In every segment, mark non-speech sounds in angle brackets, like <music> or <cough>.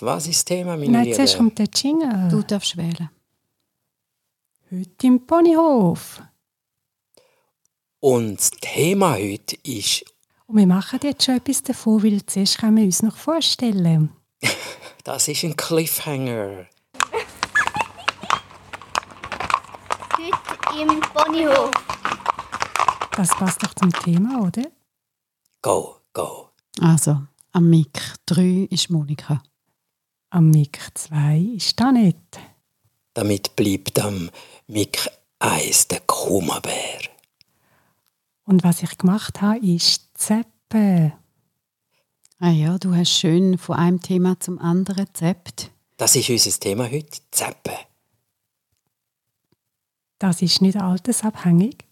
Was ist das Thema, meine Nein, Lieben? zuerst kommt der Jingle. Du darfst wählen. Heute im Ponyhof. Und das Thema heute ist, Und wir machen jetzt schon etwas davon, weil zuerst können wir uns noch vorstellen. <laughs> das ist ein Cliffhanger. Heute im Ponyhof. Das passt doch zum Thema, oder? Go, go. Also, am Mic 3 ist Monika. Am Mic 2 ist da nicht. Damit bleibt am Mick 1 der Kummerbär. Und was ich gemacht habe, ist Zeppen. Ah ja, du hast schön von einem Thema zum anderen gezappt. Das ist unser Thema heute, Zeppen. Das ist nicht altersabhängig.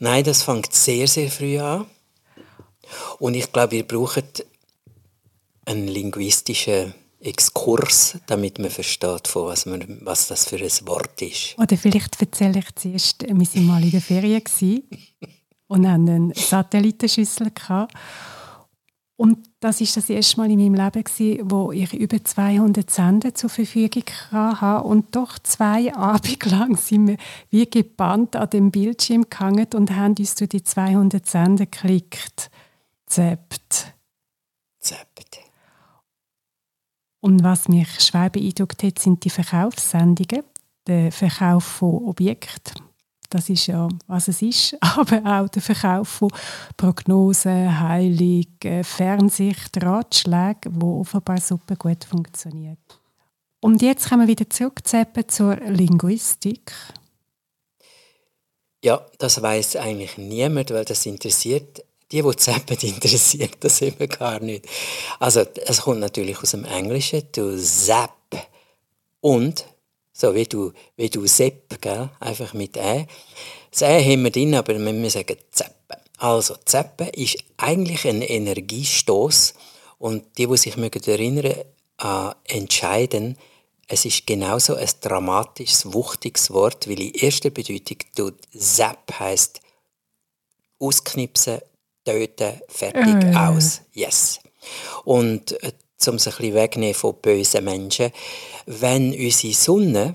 Nein, das fängt sehr, sehr früh an. Und ich glaube, wir brauchen einen linguistischen Exkurs, damit man versteht, von was, man, was das für ein Wort ist. Oder vielleicht erzähle ich zuerst, wir waren mal in der Ferien und hatten eine Satellitenschüssel. Gehabt. Und das ist das erste Mal in meinem Leben, gewesen, wo ich über 200 Sender zur Verfügung hatte. Und doch zwei <laughs> Abende lang sind wir wie gebannt an dem Bildschirm gehangen und haben uns durch die 200 Sender geklickt. Zept. Zeppt. Und was mich schwer beeindruckt hat, sind die Verkaufssendungen. Der Verkauf von Objekten. Das ist ja, was es ist. <laughs> Aber auch der Verkauf von Prognosen, Heilung, Fernsicht, Ratschläge, wo offenbar super gut funktioniert. Und jetzt kommen wir wieder zurückzuzappen zur Linguistik. Ja, das weiß eigentlich niemand, weil das interessiert die, die zappen, interessiert das immer gar nicht. Also, es kommt natürlich aus dem Englischen, du zap. Und, so wie du, wie du sepp, gell? einfach mit Ä. Das Ä haben wir drin, aber wir müssen sagen zappen. Also, zappen ist eigentlich ein Energiestoß und die, die sich erinnern an entscheiden, es ist genauso ein dramatisches, wuchtiges Wort, weil die erste Bedeutung tut Zap heißt ausknipsen, töten, fertig, Äh. aus. Yes. Und äh, um es ein bisschen wegnehmen von bösen Menschen, wenn unsere Sonne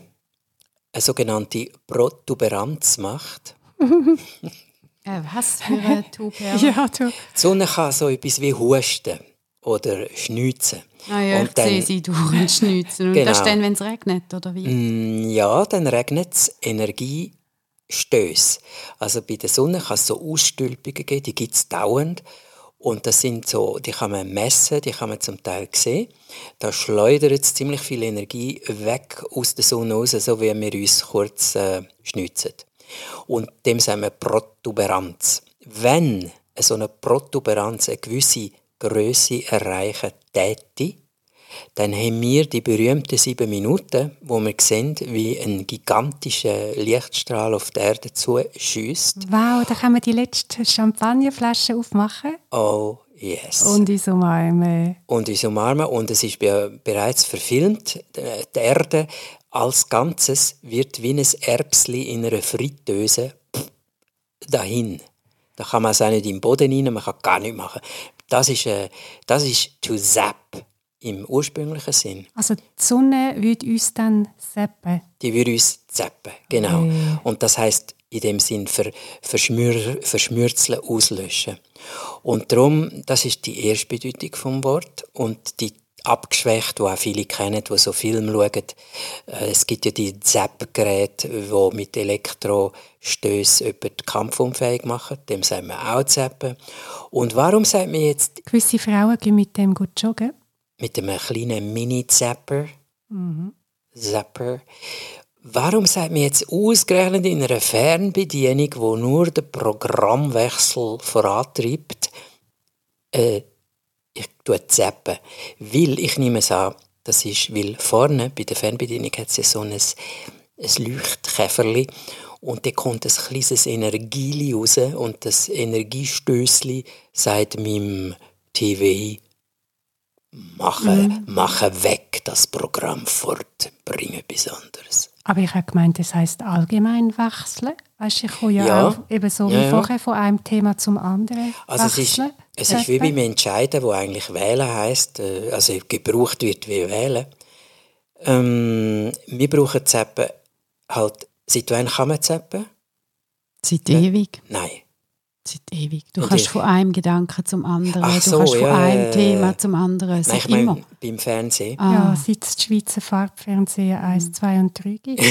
eine sogenannte Protuberanz macht, <laughs> Äh, was für ein Tuber? <laughs> Ja, du. die Sonne kann so etwas wie husten oder schniezen. Ah ja, Und ich dann- sehe sie durchschnitzen. Und Genau. das ist dann, wenn es regnet, oder wie? Mm, Ja, dann regnet es Energiestöße. Also bei der Sonne kann es so Ausstülpungen geben, die gibt es dauernd. Und das sind so, die kann man messen, die kann man zum Teil sehen. Da schleudert es ziemlich viel Energie weg aus der Sonne raus, so wie wir uns kurz äh, schnitzen. Und dem sagen wir Protuberanz. Wenn so eine Protuberanz eine gewisse Größe erreichen täte, dann haben wir die berühmten sieben Minuten, wo wir sehen, wie ein gigantischer Lichtstrahl auf die Erde zuschießt. Wow, da kann man die letzte Champagnerflasche aufmachen Oh yes. und uns umarmen. und uns umarmen. Und es ist be bereits verfilmt. Die Erde als Ganzes wird wie ein Erbsli in einer Fritteuse dahin. Da kann man es auch nicht im Boden rein, man kann gar nichts machen. Das ist, äh, das ist to zap im ursprünglichen Sinn. Also die Sonne würde uns dann seppen. Die würde uns zappen, genau. Okay. Und das heißt in dem Sinn ver, verschmür, verschmürzeln, auslöschen. Und darum, das ist die erste Bedeutung vom Wort und die abgeschwächt, die auch viele kennen, die so Filme schauen. Äh, Es gibt ja die Zap-Geräte, die mit Elektrostößen jemanden kampfunfähig machen. Dem sagen wir auch Zappen. Und warum sagt man jetzt Gewisse Frauen gehen mit dem gut joggen. Mit einem kleinen Mini-Zapper. Zapper. Warum sagt man jetzt ausgerechnet in einer Fernbedienung, wo nur der Programmwechsel vorantreibt, äh, ich tue zappen? Weil, ich nehme es an, das ist, weil vorne bei der Fernbedienung hat es ja so ein, ein Leuchtkäferli und da kommt ein kleines Energieli raus und das Energiestößli sagt meinem TV, Mache, mache weg das Programm fort, bring etwas anderes. Aber ich habe gemeint, das heisst allgemein wechseln. Weißt, ich kann ja, Ja. auch eben so Ja, wie ja. vorher von einem Thema zum anderen Also es ist, wechseln. Es ist wie beim Entscheiden, wo eigentlich wählen heißt, äh, also gebraucht wird wie wählen. Ähm, wir brauchen Zappen halt, seit wann kann man zappen? Seit ewig. Nein. Seit ewig. Du und kannst ich, von einem Gedanken zum anderen, Ach du so, kannst von ja, einem Thema zum anderen. Nein, ich meine beim Fernsehen. Ah. Ja, seit es Schweizer Farbfernsehen 1, 2 und 3 <laughs> gibt.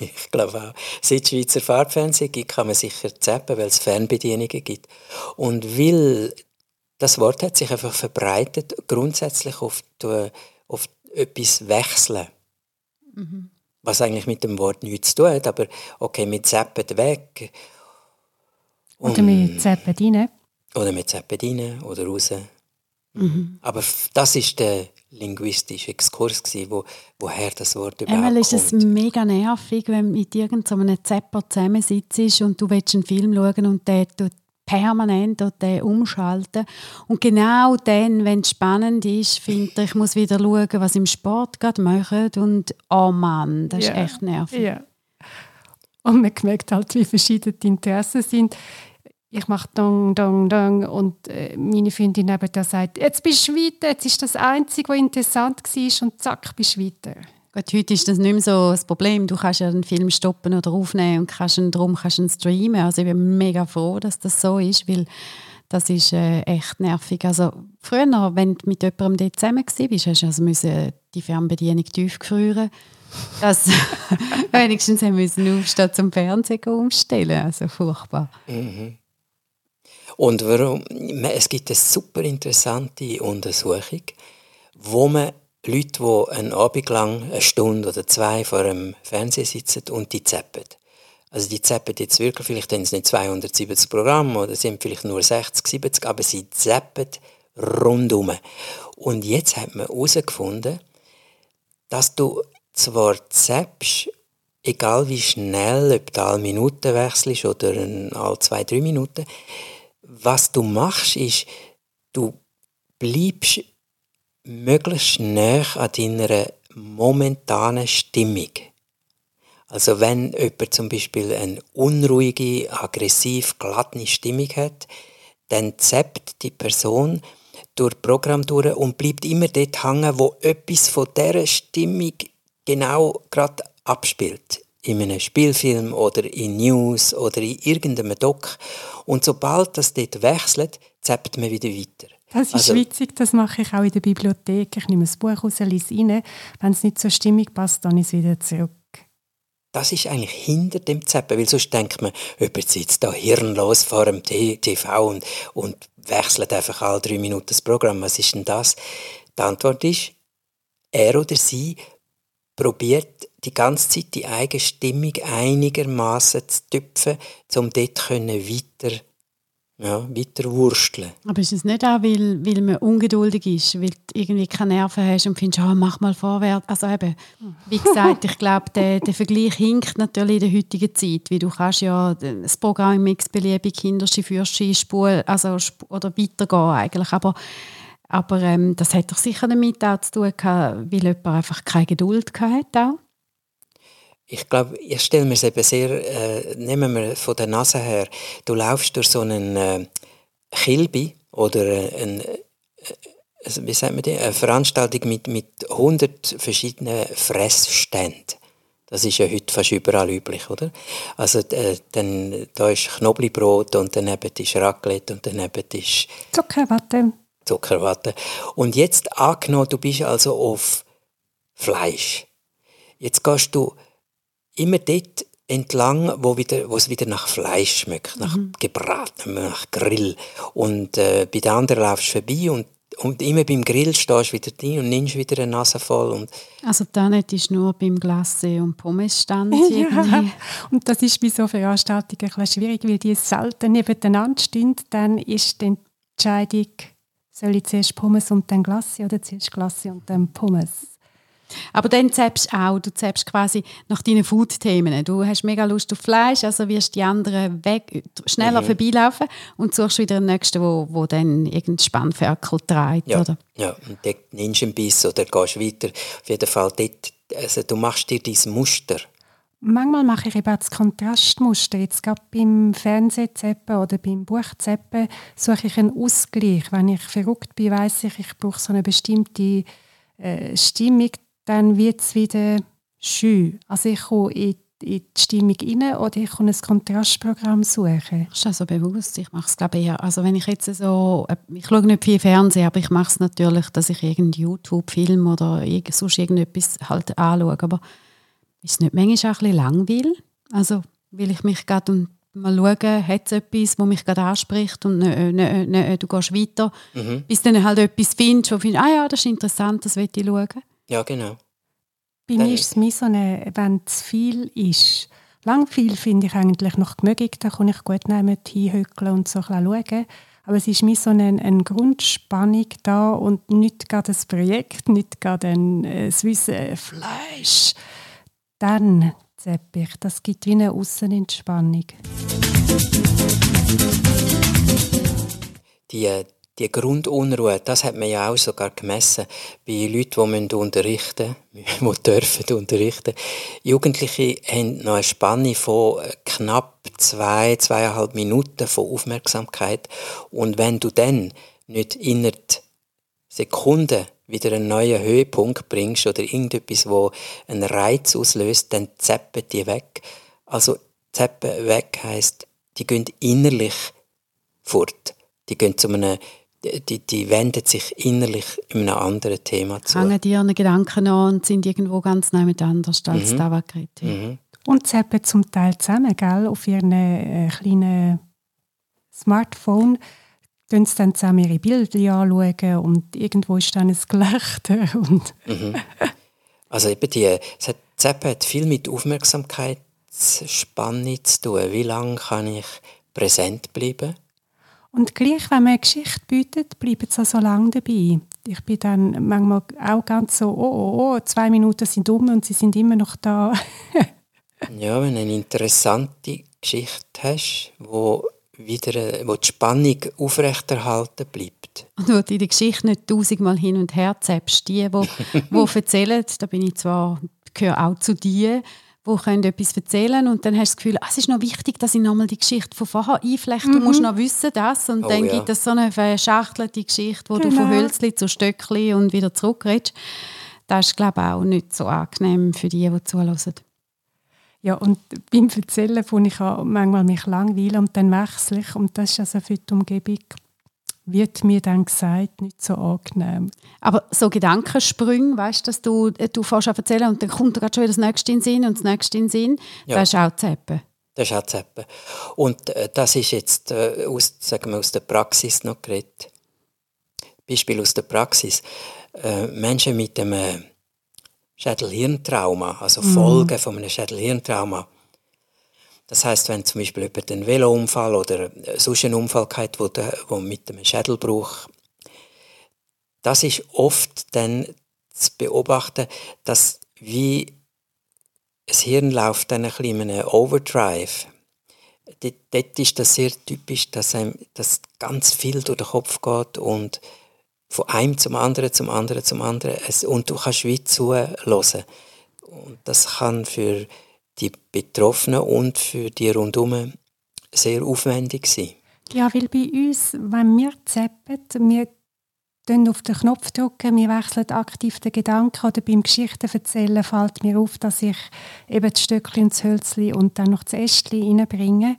ich glaube auch. Seit es Schweizer Farbfernsehen gibt, kann man sicher zappen, weil es Fernbedienungen gibt. Und weil das Wort hat sich einfach verbreitet, grundsätzlich auf, die, auf etwas wechseln. Mhm. Was eigentlich mit dem Wort nichts zu tun hat, aber okay, wir zappen weg oder mit Zeppelin. Oder mit Zeppelin oder raus. Mhm. Aber das ist der linguistische Exkurs, gewesen, wo, woher das Wort überhaupt Einmal ist es mega nervig, wenn du mit irgendeinem Zepper zusammensitzt und du willst einen Film schauen und der tut permanent den umschalten. Und genau dann, wenn es spannend ist, finde ich, ich muss wieder schauen, was im Sport gerade machen. Und oh Mann, das yeah. ist echt nervig. Yeah. Und man merkt halt, wie verschiedene die Interessen sind ich mache Dong, Dong, Dong und äh, meine Freundin neben da sagt, jetzt bist du weiter, jetzt ist das Einzige, was interessant war und zack, bist du weiter. Gut, heute ist das nicht mehr so das Problem. Du kannst ja einen Film stoppen oder aufnehmen und kannst ihn, darum kannst ihn streamen. Also ich bin mega froh, dass das so ist, weil das ist äh, echt nervig. Also früher, wenn du mit jemandem dort zusammen warst, hast du also müssen die Fernbedienung tief gefrieren dass <laughs> wenigstens haben müssen aufstehen zum Fernsehen umstellen. Also furchtbar. Mhm. Und warum? Es gibt eine super interessante Untersuchung, wo man Leute, die einen Abend lang eine Stunde oder zwei vor dem Fernseher sitzen und die zappen. Also die zappen jetzt wirklich, vielleicht haben sie nicht 270 Programme oder sind vielleicht nur 60, 70, aber sie zappen rundum. Und jetzt hat man herausgefunden, dass du zwar zappst, egal wie schnell, ob du alle Minuten wechselst oder alle zwei, drei Minuten, was du machst, ist, du bleibst möglichst nah an deiner momentanen Stimmung. Also wenn jemand zum Beispiel eine unruhige, aggressiv, glatte Stimmung hat, dann zappt die Person durch das Programm durch und bleibt immer dort hängen, wo etwas von dieser Stimmung genau gerade abspielt in einem Spielfilm oder in News oder in irgendeinem Doc. Und sobald das dort wechselt, zappt man wieder weiter. Das ist also, witzig, das mache ich auch in der Bibliothek. Ich nehme ein Buch raus, lese rein. Wenn es nicht zur Stimmung passt, dann ist es wieder zurück. Das ist eigentlich hinter dem Zappen, weil sonst denkt man, jemand sitzt da hirnlos vor dem TV und, und wechselt einfach alle drei Minuten das Programm. Was ist denn das? Die Antwort ist, er oder sie probiert die ganze Zeit die eigene Stimmung einigermaßen zu tüpfen, um dort weiter ja, weiter wursteln. Aber ist es nicht auch, weil, weil man ungeduldig ist, weil du irgendwie keine Nerven hast und findest, oh, mach mal vorwärts. Also eben, wie gesagt, ich glaube, der, der Vergleich hinkt natürlich in der heutigen Zeit, weil du kannst ja das Programm x-beliebig hinterste, fürste, Spur, also, oder weitergehen eigentlich, aber aber ähm, das hat doch sicher damit auch zu tun gehabt, weil jemand einfach keine Geduld hatte. Ich glaube, ich stelle mir es eben sehr, äh, nehmen wir von der Nase her, du laufst durch so einen äh, Kilby oder äh, ein, äh, wie sagt man die? eine Veranstaltung mit, mit 100 verschiedenen Fressständen. Das ist ja heute fast überall üblich, oder? Also äh, dann, da ist Knoblauchbrot und daneben ist Raclette und daneben ist Zuckerwatte. Zuckerwatte. Und jetzt angenommen, du bist also auf Fleisch. Jetzt gehst du immer dort entlang, wo, wieder, wo es wieder nach Fleisch schmeckt, nach mhm. gebraten, nach Grill. Und äh, bei den anderen laufst du vorbei und, und immer beim Grill stehst du wieder drin und nimmst wieder eine Nase voll. Und also dann ist nur beim Glacé und Pommesstand ja. Und das ist bei so Veranstaltungen ein schwierig, weil die selten nebeneinander stehen. Dann ist die Entscheidung soll ich zuerst Pommes und dann Glasse oder zuerst Glasse und dann Pommes? Aber dann du auch, du zappst quasi nach deinen Food-Themen. Du hast mega Lust auf Fleisch, also wirst die anderen weg, schneller mhm. vorbeilaufen und suchst wieder den nächsten, wo, wo dann irgendein Spannferkel trägt, ja. oder? Ja, und dort nimmst du einen Biss oder gehst weiter. Auf jeden Fall dort, also du machst dir dein Muster manchmal mache ich eben das Kontrastmuster. Jetzt gerade beim Fernsehzeppen oder beim Buchzeppen suche ich einen Ausgleich. Wenn ich verrückt bin, weiß ich, ich brauche so eine bestimmte äh, Stimmung, dann wird es wieder schön. Also ich komme in in die Stimmung rein oder ich kann ein Kontrastprogramm suchen. Das ist also bewusst. Ich mache es glaube eher, also wenn ich jetzt so, äh, ich schaue nicht viel Fernsehen, aber ich mache es natürlich, dass ich irgendeinen YouTube-Film oder sonst irgendetwas halt anschaue. Aber ist es nicht manchmal auch ein bisschen langweilig? Also will ich mich gerade mal schauen, hat es etwas, das mich gerade anspricht und ne, ne, ne, du gehst weiter, mhm. bis du dann halt etwas findest, wo du findest, ah ja, das ist interessant, das will ich schauen. Ja, genau. Bei mir ist es mehr so eine, wenn es viel ist. Lang viel finde ich eigentlich noch gemögig, da kann ich gut nehmen, hinhöckeln und so ein schauen. Aber es ist mir so eine, eine Grundspannung da und nicht gerade das Projekt, nicht gerade ein äh, Wissen, Fleisch. Dann zeppe ich. Das gibt wie eine Aussenentspannung. Die, die Grundunruhe, das hat man ja auch sogar gemessen bei Leuten, die unterrichten müssen, <laughs> die dürfen unterrichten. Jugendliche haben noch eine Spanne von knapp zwei, zweieinhalb Minuten von Aufmerksamkeit. Und wenn du dann nicht innerhalb Sekunden wieder einen neuen Höhepunkt bringst oder irgendetwas, wo einen Reiz auslöst, dann zappen die weg. Also zappen weg heißt, die gehen innerlich fort. Die gehen zu einem die, die wenden sich innerlich in einem anderen Thema zu. Hängen die ihren Gedanken an und sind irgendwo ganz nah miteinander als mhm. da, was mhm. Und haben zum Teil zusammen, gell, auf ihren äh, kleinen Smartphone, schauen sie dann zusammen ihre Bilder anschauen und irgendwo ist dann ein Gelächter. <laughs> Und mhm. Also eben die, es hat, viel mit Aufmerksamkeitsspanne zu tun. Wie lange kann ich präsent bleiben? Und gleich, wenn man eine Geschichte bietet, bleiben sie so lange dabei. Ich bin dann manchmal auch ganz so, oh, oh, oh, zwei Minuten sind um und sie sind immer noch da. <laughs> ja, wenn du eine interessante Geschichte hast, wo wieder wo die Spannung aufrechterhalten bleibt. Und wo du die Geschichte nicht tausendmal hin und her zappst. Die, die, die <laughs> erzählen, da bin ich zwar, gehöre auch zu dir, die können etwas erzählen und dann hast du das Gefühl, ah, es ist noch wichtig, dass ich nochmal die Geschichte von vorher einflechte. Mhm. Du musst noch wissen, das. Und oh, dann ja. gibt es so eine verschachtelte Geschichte, wo genau. du von genau. Hölzli zu Stöckli und wieder zurückredest. Das ist, glaube ich, auch nicht so angenehm für die, die zuhören. Ja, und beim Erzählen finde ich auch manchmal mich langweilen und dann wechsle ich. Und das ist also für die Umgebung wird mir dann gesagt, nicht so angenehm. Aber so Gedankensprünge, weißt du, dass du, äh, du fährst an erzählen und dann kommt gerade schon wieder das nächste in den Sinn und das nächste in den Sinn, ja. das ist auch Zeppen. Das ist auch Zeppen. Und äh, das ist jetzt äh, aus, sagen wir, aus der Praxis noch geredet. Beispiel aus der Praxis. Äh, Menschen mit einem Schädelhirntrauma, also mhm. Folgen von einem Schädelhirntrauma, das heißt, wenn zum Beispiel jemand einen Velounfall oder sonst einen Unfall hat, wo, der, wo mit einem Schädelbruch, das ist oft dann zu beobachten, dass wie das Hirn läuft dann ein bisschen in einem Overdrive. Dort, dort ist das sehr typisch, dass, einem, dass ganz viel durch den Kopf geht und von einem zum anderen, zum anderen, zum anderen und du kannst wie zuhören. Und das kann für die Betroffenen und für die rundum sehr aufwendig sein. Ja, weil bei uns, wenn wir zappen, wir drücken auf den Knopf drücken, wir wechseln aktiv den Gedanken oder beim Geschichten erzählen fällt mir auf, dass ich eben das Stöckchen und das Hölzchen und dann noch das Ästchen reinbringe.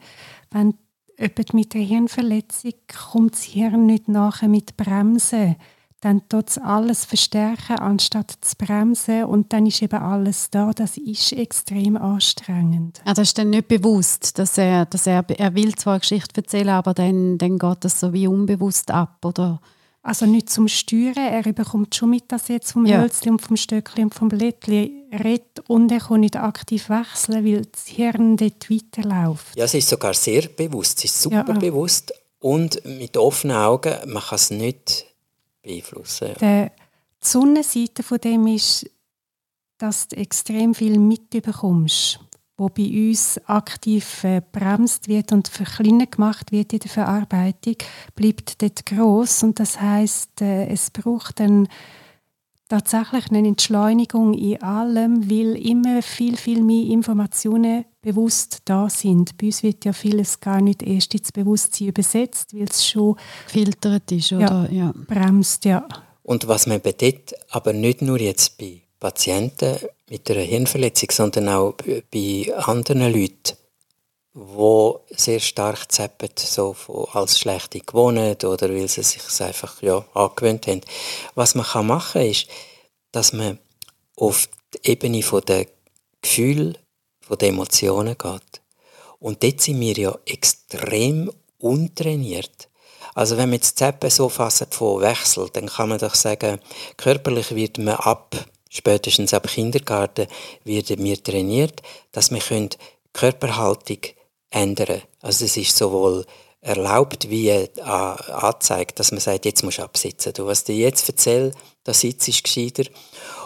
Wenn jemand mit einer Hirnverletzung kommt das Hirn nicht nachher mit Bremsen dann tut es alles verstärken, anstatt zu bremsen. Und dann ist eben alles da. Das ist extrem anstrengend. Das ist dann nicht bewusst, dass er, dass er, er will zwar eine Geschichte erzählen, aber dann, dann geht das so wie unbewusst ab, oder? Also nicht zum Steuern. Er bekommt schon mit, dass er jetzt vom ja. Hölzli und vom Stöckli und vom Blättli redet und er kann nicht aktiv wechseln, weil das Hirn dort weiterläuft. Ja, es ist sogar sehr bewusst. Es ist super ja. bewusst und mit offenen Augen, man kann es nicht beeinflussen. Ja. Die Sonnenseite von dem ist, dass du extrem viel mitbekommst, wo bei uns aktiv äh, bremst wird und verkleinert gemacht wird in der Verarbeitung, bleibt dort groß und das heißt, äh, es braucht dann tatsächlich eine Entschleunigung in allem, weil immer viel, viel mehr Informationen bewusst da sind. Bei uns wird ja vieles gar nicht erst ins Bewusstsein übersetzt, weil es schon gefiltert ist oder ja, ja. bremst. Ja. Und was man bedeutet, aber nicht nur jetzt bei Patienten mit einer Hirnverletzung, sondern auch bei anderen Leuten, wo sehr stark zappen, so als schlechte gewohnt oder weil sie sich einfach ja, angewöhnt haben. Was man kann machen ist, dass man auf die Ebene der Gefühle, der Emotionen geht. Und dort sind wir ja extrem untrainiert. Also wenn man jetzt Zeppen so fassen von Wechsel, dann kann man doch sagen, körperlich wird man ab, spätestens ab Kindergarten, werden wir trainiert, dass wir Körperhaltung ändern. Also es ist sowohl erlaubt wie äh, angezeigt, dass man sagt, jetzt musst du absitzen. Du, was dir jetzt erzähl, da sitzt ist gescheiter.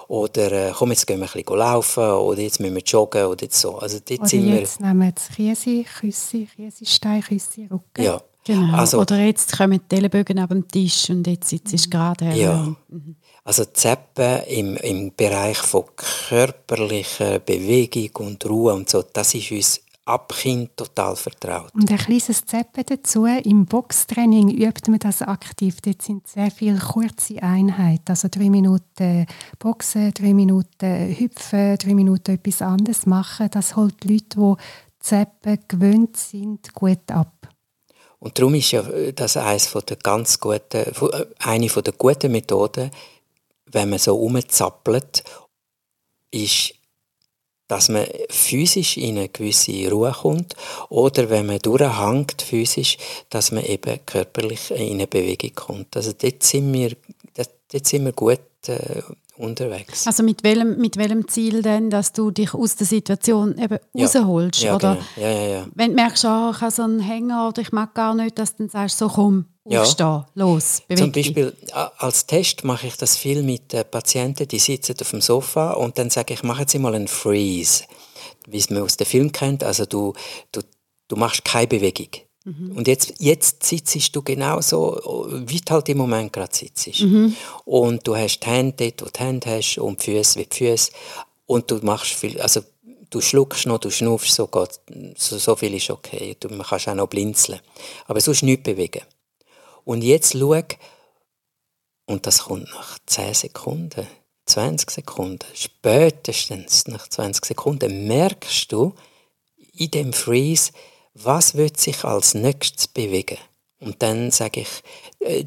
Oder äh, komm, jetzt gehen wir ein bisschen laufen oder jetzt müssen wir joggen oder so. Also dort oder sind jetzt wir, nehmen wir Käse, Küsse, Käsestein, Küsse, Rücken. Ja. Genau. Also, oder jetzt kommen die Ellenbögen auf den Tisch und jetzt sitzt es gerade. Ja. Mhm. Also Zeppen im, im Bereich von körperlicher Bewegung und Ruhe und so, das ist uns ab Kind total vertraut. Und ein kleines Zeppen dazu, im Boxtraining übt man das aktiv. Dort sind sehr viele kurze Einheiten, also drei Minuten Boxen, drei Minuten Hüpfen, drei Minuten etwas anderes machen. Das holt die Leute, die Zeppen gewöhnt sind, gut ab. Und darum ist ja das eines von der ganz guten, eine von der guten Methoden, wenn man so rumzappelt, ist dass man physisch in eine gewisse Ruhe kommt oder wenn man durchhängt physisch, dass man eben körperlich in eine Bewegung kommt. Also dort sind wir, dort sind wir gut äh, unterwegs. Also mit welchem, mit welchem Ziel denn, dass du dich aus der Situation eben ja. rausholst? Ja, oder genau. ja, ja, ja. Wenn du merkst, oh, ich habe so einen Hänger oder ich mag gar nicht, dass du dann sagst, so komm, ja. aufstehen, los, beweg Zum Beispiel als Test mache ich das viel mit äh, Patienten, die sitzen auf dem Sofa und dann sage ich, machen Sie mal einen Freeze, wie es man aus dem Film kennt. Also du, du, du machst keine Bewegung. Mhm. Und jetzt, jetzt sitzt du genau so, wie du halt im Moment gerade sitzt. Mhm. Und du hast die Hände dort, wo du die Hände hast, und die Füße wie die Füße. Und du machst viel, also du schluckst noch, du schnaufst, so, geht, so, so viel ist okay. Du, man kannst auch noch blinzeln. Aber sonst nichts bewegen. Und jetzt schau, und das kommt nach 10 Sekunden, 20 Sekunden, spätestens nach 20 Sekunden merkst du in dem Freeze, was wird sich als nächstes bewegen. Und dann sage ich, äh,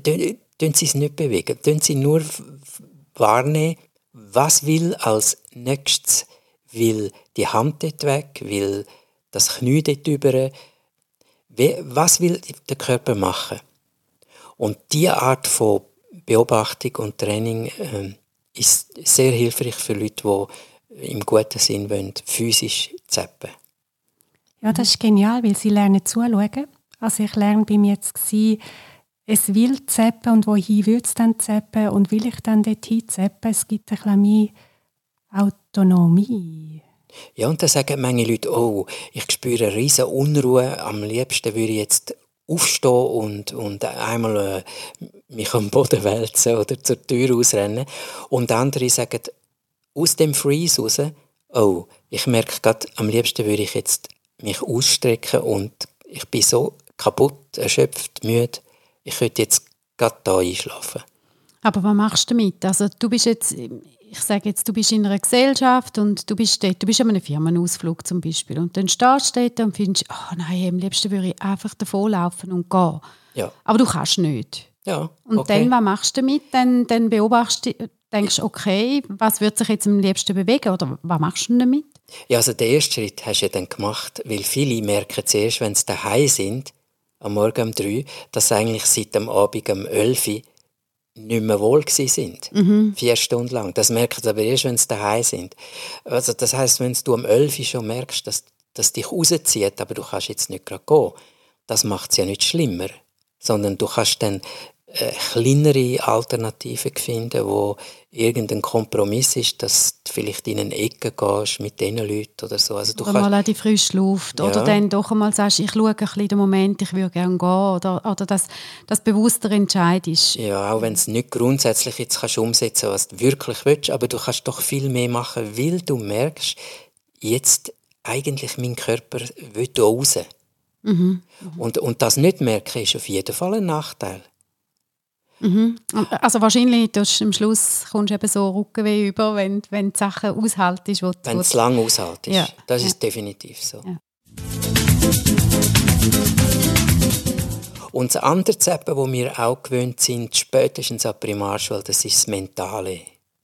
tun Sie es nicht bewegen, tun Sie nur wahrnehmen, was will als nächstes, will die Hand dort weg, will das Knie dort über, was will der Körper machen? Und diese Art von Beobachtung und Training äh, ist sehr hilfreich für Leute, die im guten Sinn wollen, physisch zappen. Ja, das ist genial, weil sie lernen zuschauen. Also ich lerne bei mir jetzt gewesen, es will zappen und wohin will es dann zappen und will ich dann dorthin zappen? Es gibt ein bisschen mehr Autonomie. Ja, und da sagen manche Leute, oh, ich spüre eine riesige Unruhe, am liebsten würde ich jetzt aufstehen und, und einmal äh, mich am Boden wälzen oder zur Tür ausrennen. Und andere sagen, aus dem Freeze raus, oh, ich merke gerade, am liebsten würde ich jetzt mich ausstrecken und ich bin so kaputt, erschöpft, müde, ich könnte jetzt gerade da einschlafen. Aber was machst du damit? Also du bist jetzt, ich sage jetzt, du bist in einer Gesellschaft und du bist dort, du bist an einem Firmenausflug zum Beispiel und dann stehst du dort und findest, oh nein, am liebsten würde ich einfach davonlaufen und gehen. Ja. Aber du kannst nicht. Ja, und okay. dann, was machst du damit? Dann, dann beobachtest du, denkst okay, was wird sich jetzt am liebsten bewegen oder was machst du damit? Ja, also den ersten Schritt hast du ja dann gemacht, weil viele merken zuerst, wenn sie daheim sind, am Morgen um drei, dass sie eigentlich seit dem Abend um 11 Uhr nicht mehr wohl sind. Mhm. Vier Stunden lang. Das merken sie aber erst, wenn sie daheim sind. Also das heißt, wenn du um 11 Uhr schon merkst, dass, dass dich rauszieht, aber du kannst jetzt nicht gerade gehen, das macht es ja nicht schlimmer. Sondern du kannst dann äh, kleinere Alternativen finden, wo irgendein Kompromiss ist, dass du vielleicht in eine Ecke gehst mit diesen Leuten oder so. Also du oder mal an die frische Luft. Ja. Oder dann doch einmal sagst, ich schaue ein bisschen den Moment, ich würde gerne gehen. Oder, oder das, das bewusster Entscheid ist. Ja, auch wenn es nicht grundsätzlich jetzt kannst umsetzen was du wirklich willst, aber du kannst doch viel mehr machen, weil du merkst, jetzt eigentlich mein Körper will raus. Mhm. Und, und das nicht merken, ist auf jeden Fall ein Nachteil. Mhm. Also wahrscheinlich tust am Schluss kommst du eben so Rückenweh über, wenn, wenn die Sachen aushaltest. Wenn es lang aushaltest. Ja. Das ist ja. definitiv so. Ja. Und das andere Zeppen, wo wir auch gewöhnt sind, spätestens ab Primarschule, das ist das mentale,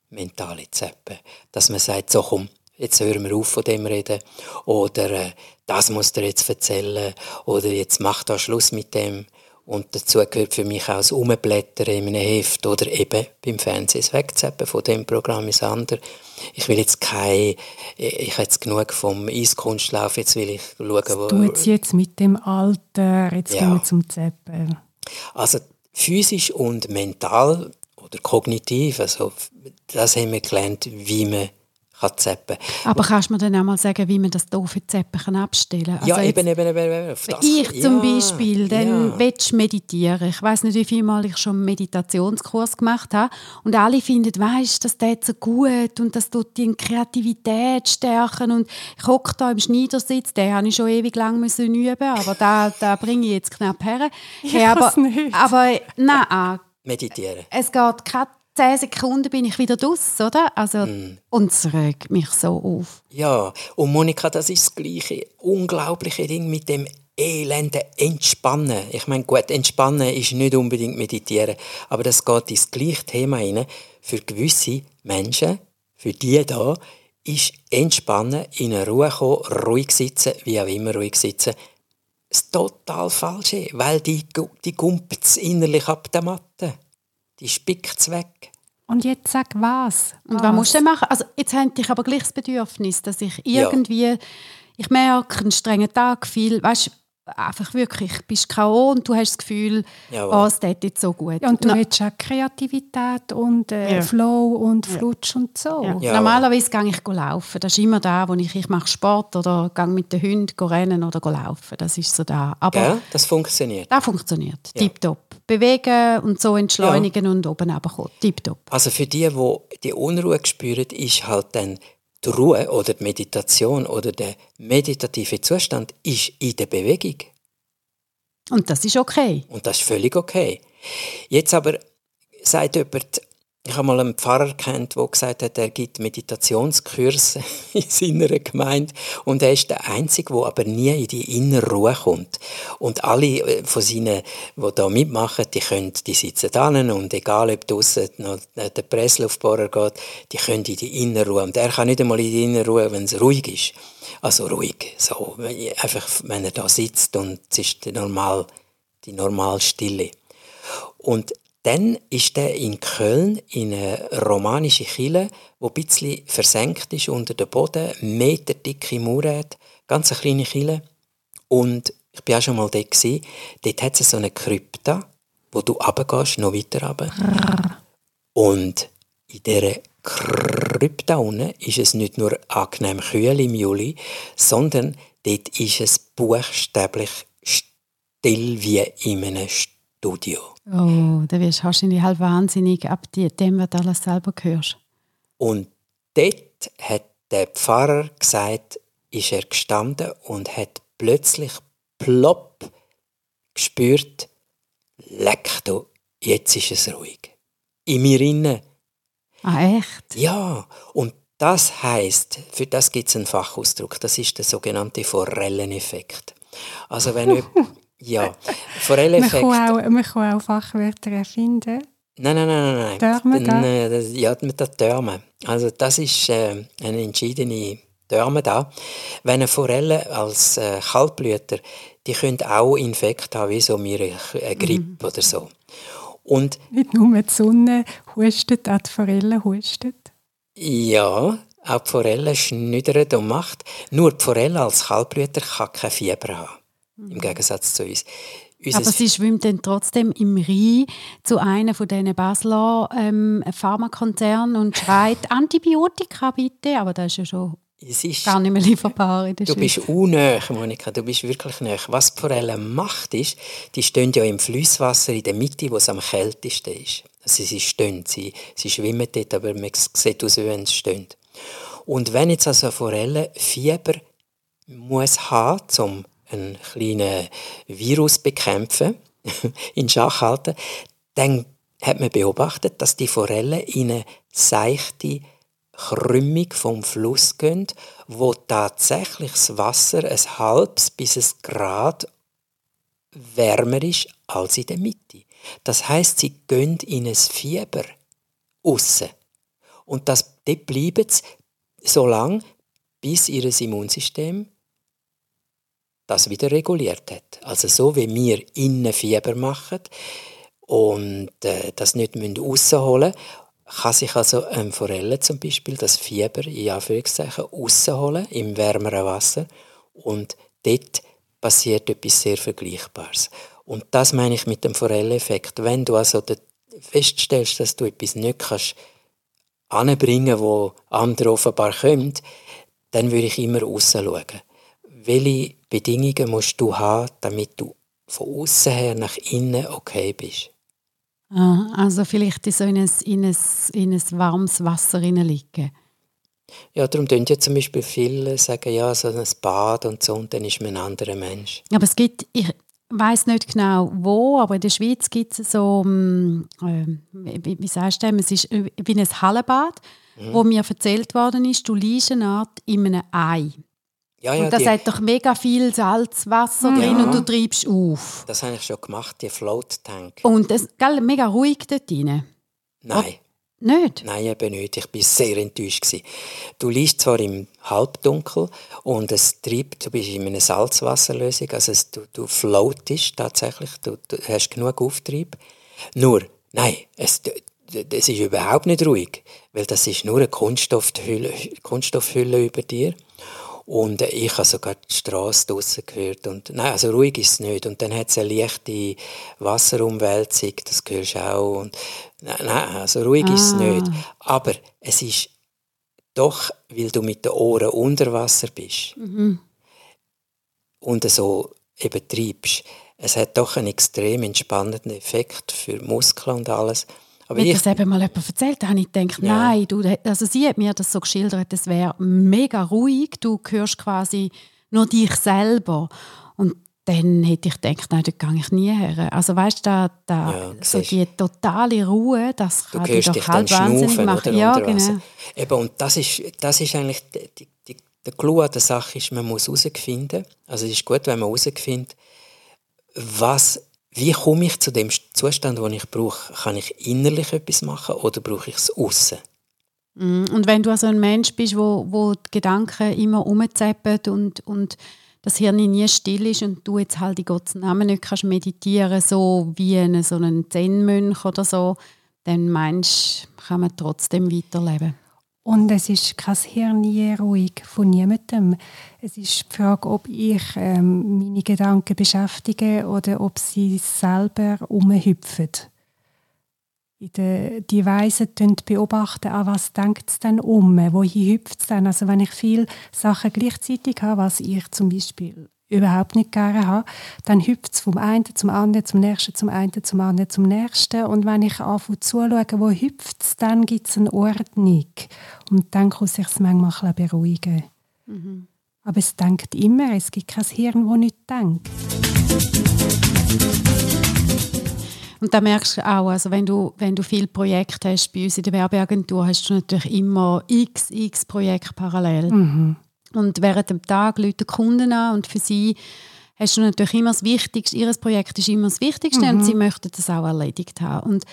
mentale Zeppen. Dass man sagt, so komm, jetzt hören wir auf von dem reden. Oder äh, das musst du jetzt erzählen. Oder jetzt mach da Schluss mit dem. Und dazu gehört für mich auch das Umblättern in einem Heft oder eben beim Fernsehen das Wegzappen von dem Programm ins andere. Ich will jetzt kein, ich habe jetzt genug vom Eiskunstlauf, jetzt will ich schauen, wo... Du jetzt mit dem Alter, jetzt ja. gehen wir zum Zappen. Also physisch und mental oder kognitiv, also das haben wir gelernt, wie man kann zappen. Aber kannst du mir dann auch mal sagen, wie man das doofe Zappen abstellen kann? Also ja, eben, eben, eben, eben. Auf das. Ich zum ja, Beispiel, dann ja. willst du meditieren. Ich weiß nicht, wie viele Mal ich schon einen Meditationskurs gemacht habe. Und alle finden, weißt, das tut so gut und das tut die Kreativität stärken. Und ich hocke da im Schneidersitz, den habe ich schon ewig lang müssen üben, aber da, da bringe ich jetzt knapp her. <laughs> Hey, aber, nicht. aber nein, meditieren. Es geht keine zehn Sekunden bin ich wieder draus, oder? Also, mm. Und es regt mich so auf. Ja, und Monika, das ist das gleiche unglaubliche Ding mit dem elenden Entspannen. Ich meine, gut, Entspannen ist nicht unbedingt Meditieren, aber das geht ins gleiche Thema hinein. Für gewisse Menschen, für die da, ist Entspannen, in eine Ruhe kommen, ruhig sitzen, wie auch immer ruhig sitzen, das total Falsche, weil die, die gumpelt innerlich ab der Matte. Die spickt es weg. Und jetzt sag was. Und was, was musst du machen? Also jetzt habe ich aber gleich das Bedürfnis, dass ich irgendwie, ja. ich merke, einen strengen Tag, viel, weißt, einfach wirklich, bist K.O. und du hast das Gefühl, oh, es tut jetzt so gut. Ja, und du hast auch Kreativität und äh, ja. Flow und Flutsch ja. und so. Ja. Normalerweise gehe ich laufen. Das ist immer da, wo ich, ich mache Sport oder gehe mit den Hunden rennen oder laufen. Das ist so da. Aber ja, das funktioniert. Das funktioniert. Tipptopp. Bewegen und so entschleunigen und oben runterkommen. Tipptopp. Also für die, die die Unruhe spüren, ist halt dann die Ruhe oder die Meditation oder der meditative Zustand ist in der Bewegung. Und das ist okay. Und das ist völlig okay. Jetzt aber sagt jemand, ich habe mal einen Pfarrer kennt, der gesagt hat, er gibt Meditationskurse <laughs> in seiner Gemeinde und er ist der Einzige, der aber nie in die innere Ruhe kommt. Und alle äh, von seinen, die da mitmachen, die können, die sitzen da und egal ob draußen noch der Presslaufbohrer geht, die können in die innere Ruhe. Und er kann nicht einmal in die innere Ruhe, wenn es ruhig ist. Also ruhig, so einfach, wenn er da sitzt und es ist die normal, die normal Stille. Und dann ist er in Köln in eine romanische Kille, wo ein bisschen versenkt ist unter dem Boden, meterdicke Mauern hat, ganz eine kleine Kille. Und ich war auch schon mal dort. Gewesen. Dort hat es so eine Krypta, wo du runtergehst, noch weiter runter. Und in dieser Krypta unten ist es nicht nur angenehm kühl im Juli, sondern dort ist es buchstäblich still wie in einem Studio. Oh, da wirst du wahrscheinlich halb wahnsinnig ab dem, was du alles selber hörst. Und dort hat der Pfarrer gesagt, ist er gestanden und hat plötzlich plopp gespürt, leck du, jetzt ist es ruhig. In mir inne. Ah, echt? Ja, und das heißt, für das gibt es einen Fachausdruck, das ist der sogenannte Forelleneffekt. Also wenn <laughs> Ja, Forelleffekt. Man kann auch, man kann auch Fachwörter erfinden. Nein, nein, nein, nein. Dörme da? Nein, das, ja, mit der Dörme. Also das ist äh, eine entschiedene Dörme da. Wenn eine Forelle als äh, Kaltblüter, die können auch Infekt haben, wie so eine Grippe mhm. oder so. Und Nicht nur die Sonne hustet, auch die Forelle hustet. Ja, auch die Forelle schnittert und macht. Nur die Forelle als Kaltblüter kann kein Fieber haben. Im Gegensatz zu uns. Aber sie schwimmt dann trotzdem im Rhein zu einem von diesen Basler ähm, Pharmakonzernen und schreit <laughs> «Antibiotika bitte!» Aber das ist ja schon ist, gar nicht mehr lieferbar in der Du Schweiz. bist unnöch, Monika, du bist wirklich nöch. Was die Forelle macht, ist, die stehen ja im Flusswasser in der Mitte, wo es am kältesten ist. Also sie stehen, sie, sie schwimmen dort, aber man sieht aus, wenn sie stehen. Und wenn jetzt also eine Forelle Fieber muss haben, um einen kleinen Virus bekämpfen, <laughs> in Schach halten, dann hat man beobachtet, dass die Forellen in eine seichte Krümmung vom Fluss gehen, wo tatsächlich das Wasser ein halbes bis ein Grad wärmer ist als in der Mitte. Das heißt, sie gehen in ein Fieber aussen. Und das, dort bleiben sie so lange, bis ihr Immunsystem das wieder reguliert hat. Also so wie wir innen Fieber machen und äh, das nicht rausholen müssen, kann sich also ein Forelle zum Beispiel das Fieber in Anführungszeichen rausholen im wärmeren Wasser und dort passiert etwas sehr Vergleichbares. Und das meine ich mit dem Forelleffekt. Wenn du also feststellst, dass du etwas nicht kannst anbringen, wo andere offenbar können, dann würde ich immer rausschauen. Welche Bedingungen musst du haben, damit du von außen her nach innen okay bist? Ah, also vielleicht so in ein, in ein, in ein warmes Wasser liegen. Ja, darum tun ja zum Beispiel viele sagen, ja, so ein Bad und so, und dann ist man ein anderer Mensch. Aber es gibt, ich weiß nicht genau wo, aber in der Schweiz gibt es so, äh, wie, wie sagst du, es ist wie ein Hallenbad, mhm. wo mir erzählt worden ist, du liegst eine Art in einem Ei. Ja, ja, und das die, hat doch mega viel Salzwasser ja, drin und du treibst auf. Das habe ich schon gemacht, die Float Tank. Und es ist mega ruhig dort drin. Nein. Nicht? Nein, eben nicht. Ich war sehr enttäuscht. Du liegst zwar im Halbdunkel und es treibt, du bist in einer Salzwasserlösung, also es, du, du floatest tatsächlich, du, du hast genug Auftrieb. Nur, nein, es, es ist überhaupt nicht ruhig, weil das ist nur eine Kunststoffhülle, Kunststoffhülle über dir. Und ich habe sogar die Straße draussen gehört. Und, nein, also ruhig ist es nicht. Und dann hat es eine leichte Wasserumwälzung, das hörst du auch. Und, nein, nein, also ruhig ah. ist es nicht. Aber es ist doch, weil du mit den Ohren unter Wasser bist mhm. und so eben treibst, es hat doch einen extrem entspannenden Effekt für Muskeln und alles. Aber Wenn das eben mal jemand erzählt, habe ich gedacht, ja. nein, du, also sie hat mir das so geschildert, es wäre mega ruhig, du hörst quasi nur dich selber. Und dann hätte ich gedacht, nein, dort gehe ich nie her. Also weißt du, da, da, ja, so die totale Ruhe, das kann dich doch halb wahnsinnig machen. Ja, genau. Eben, und das ist, das ist eigentlich die, die, der Clou an der Sache, ist, man muss herausfinden, also es ist gut, wenn man herausfindet, was wie komme ich zu dem Zustand, den ich brauche? Kann ich innerlich etwas machen oder brauche ich es außen? Mm, und wenn du also ein Mensch bist, wo, wo die Gedanken immer umzappen und, und das Hirn nie still ist und du jetzt halt in Gottes Namen nicht kannst meditieren so wie ein, so ein Zen-Mönch oder so, dann meinst kann man trotzdem weiterleben. Und es ist kein Hirn je ruhig von niemandem. Es ist die Frage, ob ich ähm, meine Gedanken beschäftige oder ob sie selber umhüpfen. Die Weisen beobachten, an was denkt es denn um, wohin hüpft es denn. Also wenn ich viele Sachen gleichzeitig habe, was ich zum Beispiel überhaupt nicht gerne habe, dann hüpft es vom einen zum anderen, zum nächsten, zum einen, zum anderen, zum nächsten. Und wenn ich anfange zuschaue, wo hüpft es, dann gibt es eine Ordnung. Und dann kann sich es manchmal ein beruhigen. Mhm. Aber es denkt immer, es gibt kein Hirn, das nicht denkt. Und da merkst du auch, also wenn du, wenn du viele Projekte hast bei uns in der Werbeagentur, hast du natürlich immer x, x Projekte parallel. Mhm. Und während dem Tag Leute Kunden an und für sie hast du natürlich immer das Wichtigste, ihr Projekt ist immer das Wichtigste mhm. und sie möchten das auch erledigt haben. Und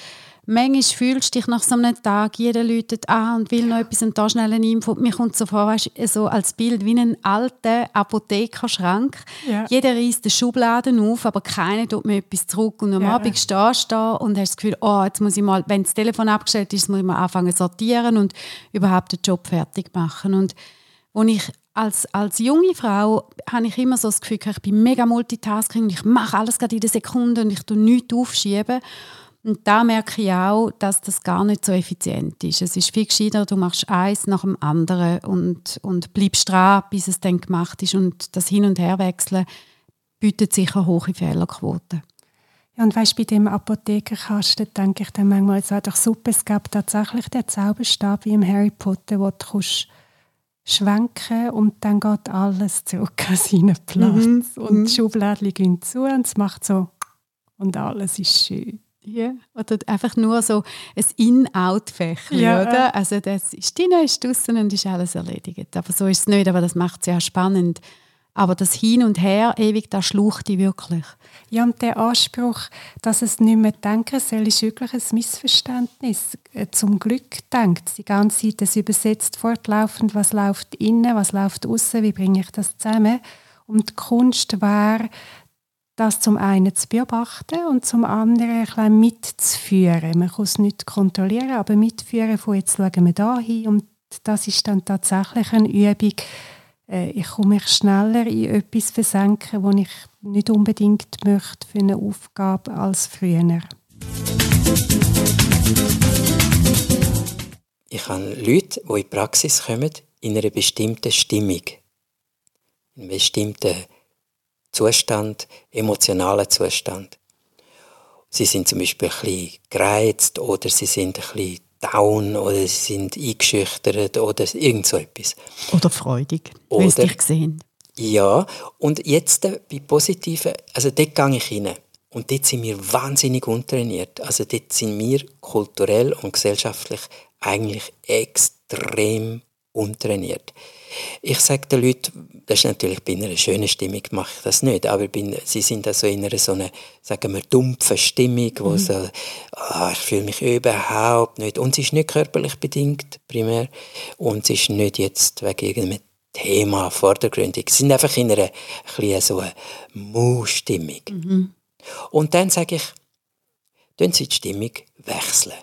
manchmal fühlst du dich nach so einem Tag, jeder läutet an und will noch etwas und da schnell eine Info. Mir kommt so vor, weißt, so als Bild wie ein alter Apothekerschrank. Ja. Jeder reißt den Schubladen auf, aber keiner tut mir etwas zurück. Und am ja. Abend stehst du da und hast das Gefühl, oh, jetzt muss ich mal, wenn das Telefon abgestellt ist, muss ich mal anfangen zu sortieren und überhaupt den Job fertig machen. Und als ich als, als junge Frau habe ich immer so das Gefühl, ich bin mega multitasking und ich mache alles gerade in der Sekunde und ich tue nichts aufschieben. Und da merke ich auch, dass das gar nicht so effizient ist. Es ist viel gescheiter, du machst eins nach dem anderen und, und bleibst dran, bis es dann gemacht ist. Und das Hin- und Herwechseln bietet sicher hohe Fehlerquoten. Ja, und weißt, bei dem Apothekerkasten denke ich dann manchmal, es wäre doch super, es gab tatsächlich den Zauberstab wie im Harry Potter, wo du kannst schwenken und dann geht alles zurück an seinen Platz. Mhm. Und die mhm. Schubladen gehen zu und es macht so und alles ist schön. Ja, oder einfach nur so ein In-Out-Fächchen, ja. oder? Also das ist drin, ist draußen und ist alles erledigt. Aber so ist es nicht, aber das macht es ja spannend. Aber das Hin und Her ewig, das schlucht die wirklich. Ja, und der Anspruch, dass es nicht mehr denken soll, ist wirklich ein Missverständnis. Äh, zum Glück denkt die ganze Zeit, es übersetzt fortlaufend, was läuft innen, was läuft außen, wie bringe ich das zusammen. Und die Kunst wäre, das zum einen zu beobachten und zum anderen ein bisschen mitzuführen. Man kann es nicht kontrollieren, aber mitführen von jetzt schauen wir da hin und das ist dann tatsächlich eine Übung, äh, ich komme mich schneller in etwas versenken, wo ich nicht unbedingt möchte für eine Aufgabe als früher. Ich habe Leute, die in die Praxis kommen, in einer bestimmten Stimmung, in einem bestimmten Zustand, emotionalen Zustand. Sie sind zum Beispiel ein bisschen gereizt oder sie sind ein bisschen down oder sie sind eingeschüchtert oder irgend so etwas. Oder freudig, wie es dich gesehen. Ja, und jetzt äh, bei Positiven, also dort gehe ich rein. Und dort sind wir wahnsinnig untrainiert. Also dort sind wir kulturell und gesellschaftlich eigentlich extrem untrainiert. Ich sage den Leuten, das ist natürlich bei einer schönen Stimmung mache ich das nicht, aber bin, sie sind also in einer so einer, sagen wir, dumpfen Stimmung, wo mhm. so, oh, ich fühle mich überhaupt nicht, und sie ist nicht körperlich bedingt, primär, und sie ist nicht jetzt wegen irgendeinem Thema vordergründig, sie sind einfach in einer, ein so einer Mu-Stimmung. Mhm. Und dann sage ich, tun Sie die Stimmung wechseln.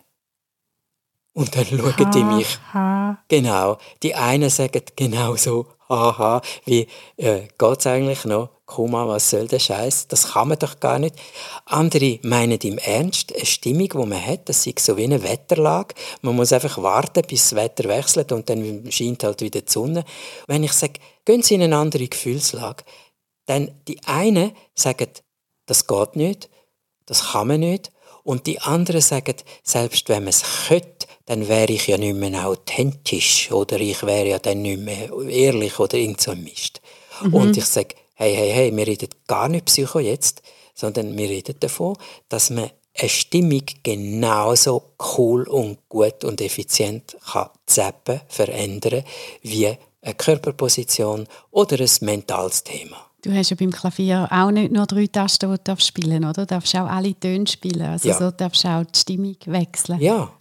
Und dann schauen ha, die mich. Ha. Genau. Die einen sagen genau so, haha, wie äh, es eigentlich noch? Kuma, was soll der Scheiß? Das kann man doch gar nicht. Andere meinen im Ernst, eine Stimmung, die man hat, das ist so wie eine Wetterlage. Man muss einfach warten, bis das Wetter wechselt und dann scheint halt wieder die Sonne. Wenn ich sage, gehen Sie in eine andere Gefühlslage, dann die einen sagen, das geht nicht, das kann man nicht. Und die anderen sagen, selbst wenn man es könnte, dann wäre ich ja nicht mehr authentisch oder ich wäre ja dann nicht mehr ehrlich oder irgend so ein Mist. Mhm. Und ich sage, hey, hey, hey, wir reden gar nicht Psycho jetzt, sondern wir reden davon, dass man eine Stimmung genauso cool und gut und effizient kann zappen, verändern, wie eine Körperposition oder ein mentales Thema. Du hast ja beim Klavier auch nicht nur drei Tasten, die du spielen darfst, oder? Du darfst auch alle Töne spielen. Also ja. so darfst du auch die Stimmung wechseln. Ja,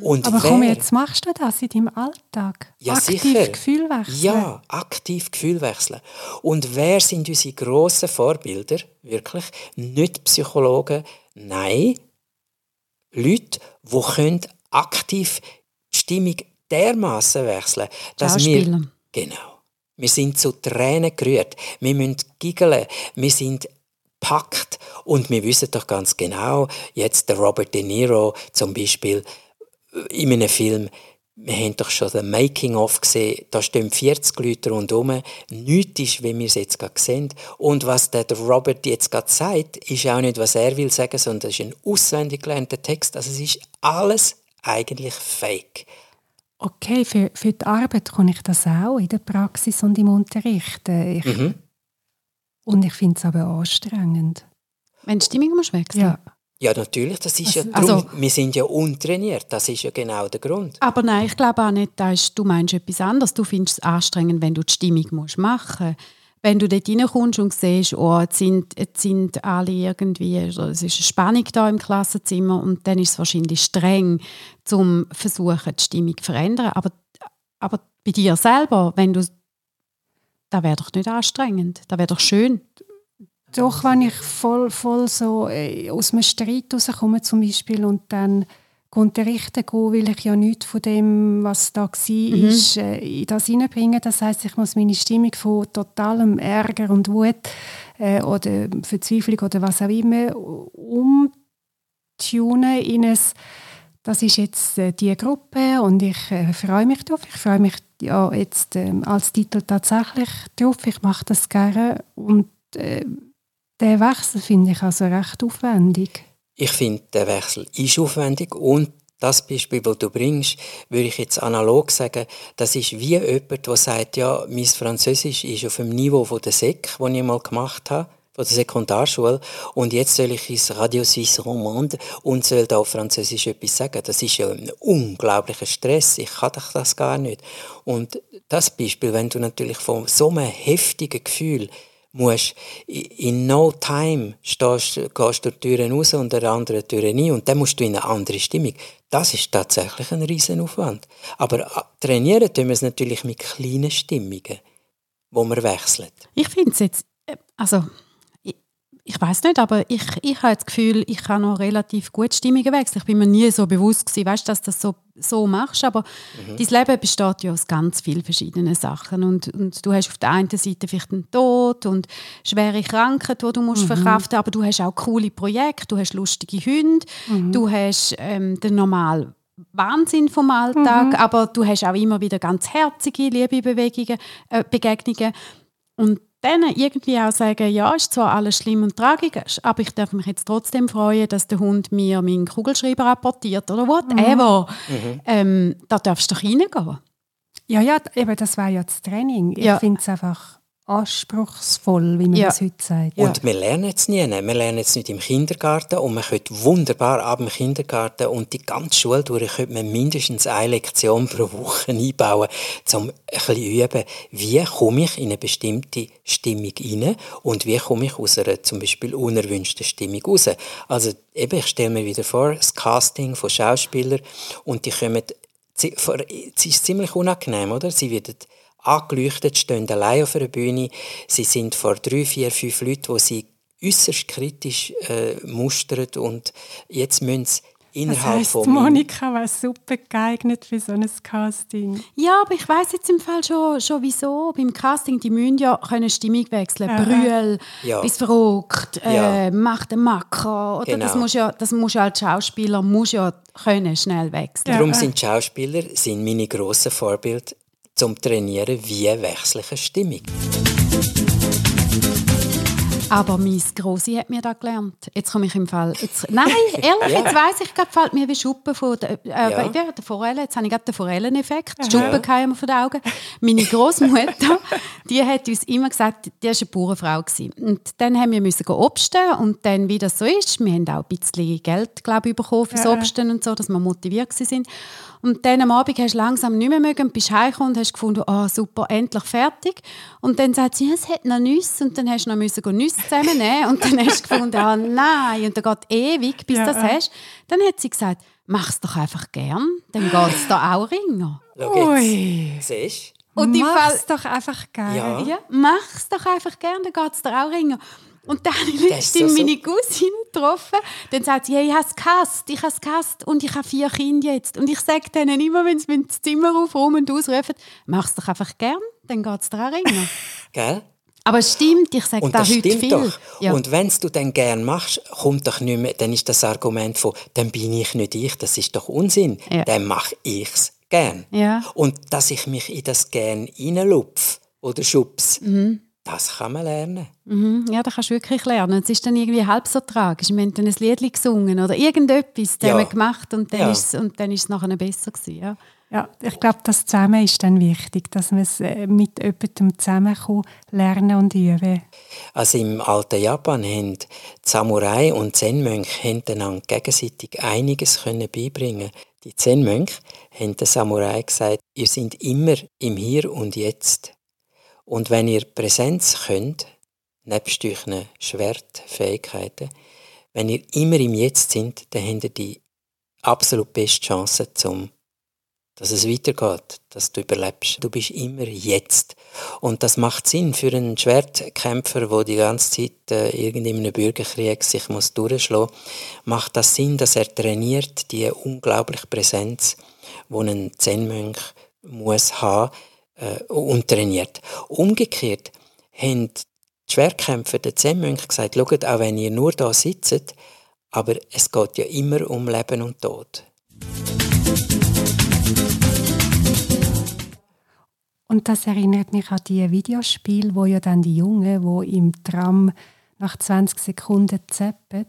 und Aber komm, jetzt machst du das in deinem Alltag? Ja, aktiv sicher. Gefühl wechseln? Ja, aktiv Gefühl wechseln. Und wer sind unsere grossen Vorbilder? Wirklich? Nicht Psychologen, nein, Leute, die können aktiv die Stimmung dermaßen wechseln, dass wir... Genau. Wir sind zu Tränen gerührt. Wir müssen giggeln. Wir sind packt und wir wissen doch ganz genau, jetzt der Robert De Niro zum Beispiel, in einem Film, wir haben doch schon den Making-of gesehen, da stehen 40 Leute rundherum. Nichts ist, wie wir es jetzt gerade sehen. Und was der Robert jetzt gerade sagt, ist auch nicht, was er will sagen, sondern es ist ein auswendig gelernter Text. Also es ist alles eigentlich fake. Okay, für, für die Arbeit kann ich das auch in der Praxis und im Unterricht. Äh, ich, mhm. Und ich finde es aber anstrengend. Wenn die Stimmung muss wechseln? Ja. Ja, natürlich, das ist also, ja drum, wir sind ja untrainiert, das ist ja genau der Grund. Aber nein, ich glaube auch nicht, dass du meinst etwas anderes. Du findest es anstrengend, wenn du die Stimmung musst machen musst. Wenn du dort reinkommst und siehst, oh, jetzt sind, jetzt sind alle irgendwie, es ist eine Spannung da im Klassenzimmer und dann ist es wahrscheinlich streng, zum versuchen, die Stimmung zu verändern. Aber, aber bei dir selber, wenn du, das wäre doch nicht anstrengend, das wäre doch schön. Doch, wenn ich voll, voll so äh, aus einem Streit rauskomme zum Beispiel und dann unterrichten gehen, weil ich ja nichts von dem, was da war, mhm. ist, äh, in das hineinbringen. Das heißt, ich muss meine Stimmung von totalem Ärger und Wut äh, oder Verzweiflung oder was auch immer umtunen in ein das ist jetzt äh, die Gruppe und ich äh, freue mich darauf. Ich freue mich ja jetzt äh, als Titel tatsächlich drauf. Ich mache das gerne und äh, der Wechsel finde ich also recht aufwendig. Ich finde, der Wechsel ist aufwendig und das Beispiel, das du bringst, würde ich jetzt analog sagen, das ist wie jemand, der sagt, ja, mein Französisch ist auf dem Niveau von der SEC, das ich mal gemacht habe von der Sekundarschule und jetzt soll ich ins Radio Suisse Romande und soll da auf Französisch etwas sagen. Das ist ja ein unglaublicher Stress. Ich kann das gar nicht. Und das Beispiel, wenn du natürlich von so einem heftigen Gefühl musst in no time stehst, gehst du durch Türen raus und der andere Tür rein und dann musst du in eine andere Stimmung. Das ist tatsächlich ein Riesenaufwand. Aber äh, trainieren tun wir es natürlich mit kleinen Stimmungen, wo man wechselt. Ich finde es jetzt, äh, also ich weiß nicht, aber ich, ich habe das Gefühl, ich kann noch relativ gut Stimmungen wechseln. Ich bin mir nie so bewusst gewesen, weißt, dass du das so, so machst, aber mhm. dein Leben besteht ja aus ganz vielen verschiedenen Sachen und, und du hast auf der einen Seite vielleicht einen Tod und schwere Krankheit, die du musst mhm. verkraften aber du hast auch coole Projekte, du hast lustige Hunde, mhm. du hast ähm, den normalen Wahnsinn vom Alltag, mhm. aber du hast auch immer wieder ganz herzige, liebe Bewegungen, äh, Begegnungen und dann irgendwie auch sagen, ja, ist zwar alles schlimm und tragisch, aber ich darf mich jetzt trotzdem freuen, dass der Hund mir meinen Kugelschreiber rapportiert oder whatever. Mhm. Ähm, da darfst du doch reingehen. Ja, ja, eben, das war ja das Training. Ich ja. finde es einfach anspruchsvoll, wie man ja. das heute sagt. Und wir lernen es nie. Wir lernen es nicht im Kindergarten und man könnte wunderbar ab dem Kindergarten und die ganze Schule durch könnte man mindestens eine Lektion pro Woche einbauen, um ein bisschen üben, wie komme ich in eine bestimmte Stimmung rein und wie komme ich aus einer zum Beispiel unerwünschten Stimmung raus. Also eben, ich stelle mir wieder vor, das Casting von Schauspielern und die kommen es ist ziemlich unangenehm, oder? Sie werden angeleuchtet, stehen allein auf einer Bühne. Sie sind vor drei, vier, fünf Leuten, die sie äußerst kritisch äh, mustern und jetzt müssen sie innerhalb das heisst, von Monika war super geeignet für so ein Casting. Ja, aber ich weiß jetzt im Fall schon, schon wieso. Beim Casting, die müssen ja können Stimmung wechseln. Aha. Brühl, ja. bist verrückt, äh, ja. mach den Macker. Oder? Genau. Das muss ja, das muss ja als Schauspieler muss ja können schnell wechseln. Darum sind Schauspieler sind meine grossen Vorbilder zum Trainieren, wie wechsle ich Stimmung. Aber mein Grossi hat mir da gelernt. Jetzt komme ich im Fall. Jetzt, nein, <laughs> ehrlich, ja. jetzt weiss ich, gerade fällt mir wie Schuppen von der, äh, ja. der, der Forelle. Jetzt habe ich gerade den Forelleneffekt. Die Schuppen ja. mir von den Augen. Meine Großmutter, <laughs> die hat uns immer gesagt, die war eine Bauernfrau. Gewesen. Und dann haben wir müssen obsten und dann, wie das so ist, wir haben auch ein bisschen Geld, glaube ich, bekommen fürs ja. Obsten und so, dass wir motiviert waren. Und dann am Abend hast du langsam nicht mehr mögen, bist heimgekommen und hast gefunden, oh, super, endlich fertig. Und dann sagt sie, es hat noch Nüsse. Und dann hast du noch müssen Nüsse zusammennehmen. Und dann hast du gefunden, oh nein, und dann geht ewig, bis du ja. das hast. Dann hat sie gesagt, mach es doch einfach gern, dann geht es da auch ringer. Jetzt, siehst und mach's doch einfach gern. Ja. ja mach's doch einfach gern, dann geht es da auch ringer. Und dann habe ich letztens so meine Cousine getroffen. Dann sagt sie, hey, ich habe es gehasst, ich habe es gehasst und ich habe vier Kinder jetzt. Und ich sage denen immer, wenn sie das Zimmer aufräumen und ausrufen, mach es doch einfach gern, dann geht es daran rein. Gell? Aber es stimmt, ich sage da heute viel. Doch. Ja. Und wenn du dann gern machst, kommt doch nicht mehr, dann ist das Argument von, dann bin ich nicht ich, das ist doch Unsinn. Ja. Dann mache ich es gern. Ja. Und dass ich mich in das gern reinlupfe oder schubs, mhm. Das kann man lernen. Mhm, ja, das kannst du wirklich lernen. Es ist dann irgendwie halb so tragisch. Wir haben dann ein Lied gesungen oder irgendetwas ja. haben wir gemacht und dann, ja. ist, und dann ist es nachher besser gewesen. Ja. Ja, ich glaube, das Zusammen ist dann wichtig, dass man es äh, mit jemandem zusammen lernen und üben Also im alten Japan haben die Samurai und Zen-Mönche einander gegenseitig einiges können beibringen Die Zen-Mönche haben den Samurai gesagt, ihr seid immer im Hier und Jetzt. Und wenn ihr Präsenz könnt, nebst euren Schwertfähigkeiten, wenn ihr immer im Jetzt sind, dann habt ihr die absolut beste Chance, zum dass es weitergeht, dass du überlebst. Du bist immer jetzt. Und das macht Sinn für einen Schwertkämpfer, der die ganze Zeit äh, irgendwie in einem Bürgerkrieg sich muss durchschlagen muss. Macht das Sinn, dass er trainiert, die unglaubliche Präsenz, die ein Zen-Mönch muss haben äh, und trainiert. Umgekehrt haben die Schwertkämpfer, der Zen-Mönch, gesagt, schaut, auch wenn ihr nur da sitzt, aber es geht ja immer um Leben und Tod. Und das erinnert mich an die Videospiele, wo ja dann die Jungen, wo im Tram nach 20 Sekunden zappen,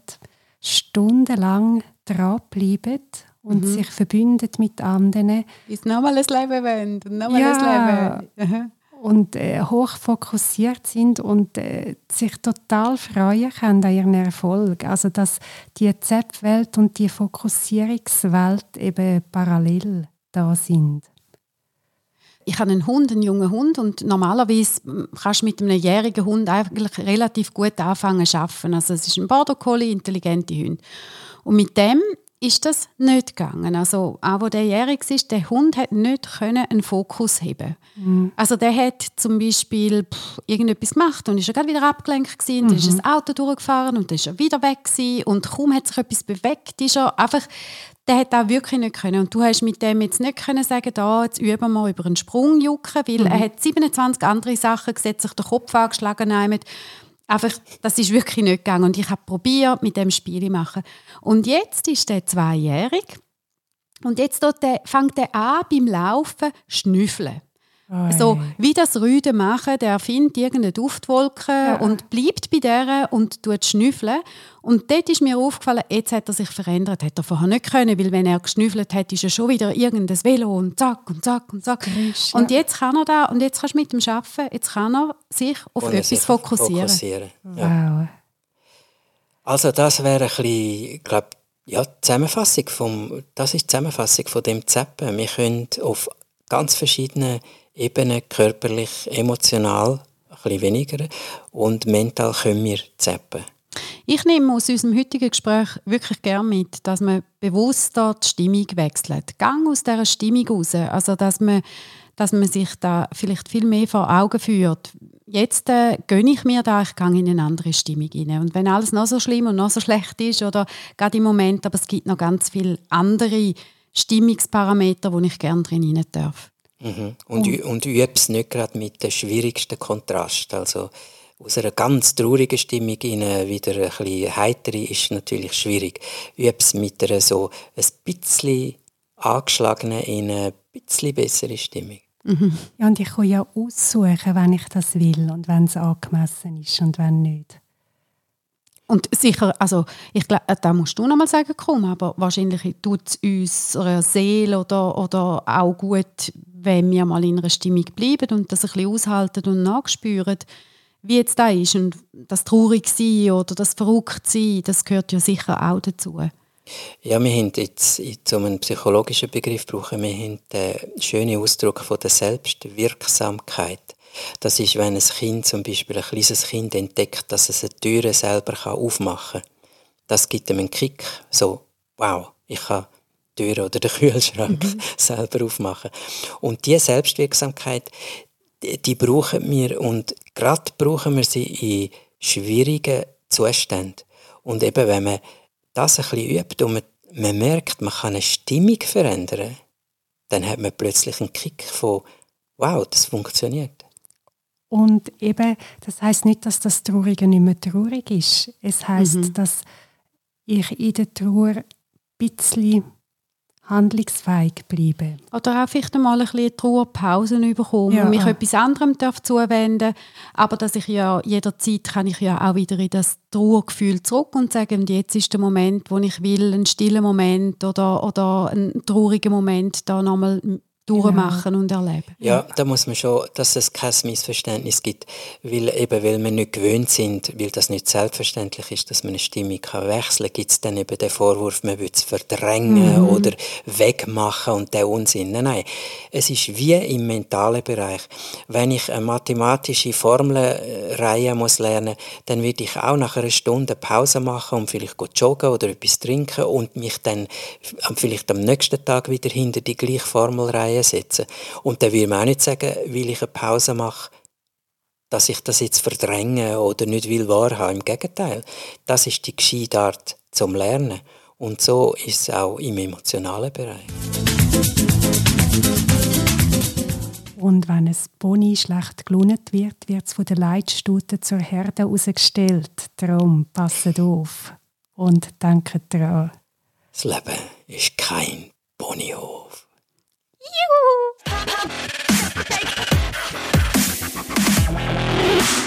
stundenlang dranbleiben und mhm. sich verbünden mit anderen. Bis nochmal ein Leben und nochmal ja. ein Leben. Und äh, hoch fokussiert sind und äh, sich total freuen können an ihren Erfolg. Also dass die Zepfwelt und die Fokussierungswelt eben parallel da sind ich habe einen Hund, einen jungen Hund und normalerweise kannst du mit einem jährigen Hund eigentlich relativ gut anfangen zu arbeiten. Also es ist ein Border Collie, intelligente Hund. Und mit dem ist das nicht gegangen. Also auch wo der jährig ist, der Hund hat nicht können einen Fokus heben. Mhm. Also der hat zum Beispiel pff, irgendetwas gemacht und ist gerade wieder abgelenkt gewesen, mhm. dann ist ein Auto durchgefahren und dann ist er wieder weg gewesen und kaum hat sich etwas bewegt, ist er einfach der hat auch wirklich nicht können. Und du hast mit dem jetzt nicht können sagen, da, jetzt üben wir über einen Sprung jucken, weil mhm. er hat 27 andere Sachen gesetzt, sich den Kopf angeschlagen haben. Einfach, das ist wirklich nicht gegangen. Und ich habe probiert, mit dem Spiel zu machen. Und jetzt ist er zweijährig. Und jetzt fängt er an, beim Laufen zu schnüffeln. So wie das Rüde machen, der findet irgendeine Duftwolke ja. und bleibt bei der und tut schnüffeln. Und dort ist mir aufgefallen, jetzt hat er sich verändert. Hat er vorher nicht können, weil wenn er geschnüffelt hat, ist er schon wieder irgendein Velo und zack und zack und zack. Frisch, ja. Und jetzt kann er da, und jetzt kannst du mit ihm arbeiten, jetzt kann er sich auf und etwas sich fokussieren. fokussieren. Ja. Wow. Also das wäre ein bisschen, glaub, ja, Zusammenfassung vom, das ist die Zusammenfassung von dem Zeppen. Wir können auf ganz verschiedenen Ebenen, körperlich, emotional, ein weniger und mental können wir zappen. Ich nehme aus unserem heutigen Gespräch wirklich gerne mit, dass man bewusst die Stimmung wechselt. Gang aus dieser Stimmung raus. Also, dass man, dass man sich da vielleicht viel mehr vor Augen führt. Jetzt äh, gönne ich mir da, ich gehe in eine andere Stimmung rein. Und wenn alles noch so schlimm und noch so <laughs> schlecht ist, oder gerade im Moment, aber es gibt noch ganz viele andere Stimmungsparameter, wo ich gerne drin rein darf. Mhm. Und, oh. und übst nicht gerade mit dem schwierigsten Kontrast. Also aus einer ganz traurigen Stimmung in wieder ein bisschen heitere ist natürlich schwierig. Übst mit einer so ein bisschen angeschlagenen in eine bisschen bessere Stimmung. Mhm. Ja, und ich kann ja aussuchen, wenn ich das will und wenn es angemessen ist und wenn nicht. Und sicher, also ich glaube, da musst du noch mal sagen, komm, aber wahrscheinlich tut es unserer Seele oder, oder auch gut, wenn wir mal in einer Stimmung bleiben und das ein bisschen aushalten und nachspüren, wie jetzt da ist. Und das traurig sein oder das verrückt sein, das gehört ja sicher auch dazu. Ja, wir haben jetzt, um einen psychologischen Begriff brauchen, wir haben den schönen Ausdruck von der Selbstwirksamkeit. Das ist, wenn ein Kind, zum Beispiel ein kleines Kind, entdeckt, dass es eine Tür selber aufmachen kann. Das gibt ihm einen Kick. So, wow, ich kann die Tür oder den <laughs> Kühlschrank mhm. selber aufmachen. Und diese Selbstwirksamkeit, die, die brauchen wir und gerade brauchen wir sie in schwierigen Zuständen. Und eben, wenn man das ein bisschen übt und man, man merkt, man kann eine Stimmung verändern, dann hat man plötzlich einen Kick von, wow, das funktioniert. Und eben, das heißt nicht, dass das Traurige nicht mehr traurig ist. Es heißt, mhm. dass ich in der Trauer ein bisschen handlungsfähig bleiben. Oder auch vielleicht einmal ein bisschen Trauerpausen bekommen ja. und mich etwas anderem darf zuwenden aber dass ich ja jederzeit kann ich ja auch wieder in das Trauergefühl zurück und sagen, jetzt ist der Moment, wo ich will, einen stillen Moment oder, oder einen traurigen Moment da nochmal durchmachen genau. und erleben. Ja, da muss man schon, dass es kein Missverständnis gibt, weil eben, weil wir nicht gewöhnt sind, weil das nicht selbstverständlich ist, dass man eine Stimmung kann wechseln kann, gibt es dann eben den Vorwurf, man würde es verdrängen mhm. oder wegmachen und der Unsinn. Nein, nein, es ist wie im mentalen Bereich. Wenn ich eine mathematische Formelreihe muss lernen, dann würde ich auch nach einer Stunde Pause machen und vielleicht joggen oder etwas trinken und mich dann vielleicht am nächsten Tag wieder hinter die gleiche Formelreihe setzen. Und dann will man auch nicht sagen, weil ich eine Pause mache, dass ich das jetzt verdränge oder nicht will wahrhaben. Im Gegenteil, das ist die gescheite Art zum Lernen. Und so ist es auch im emotionalen Bereich. Und wenn es Pony schlecht gelohnt wird, wird es von der Leitstute zur Herde herausgestellt. Darum passet auf und denkt daran. Das Leben ist kein Ponyhof. <laughs> You.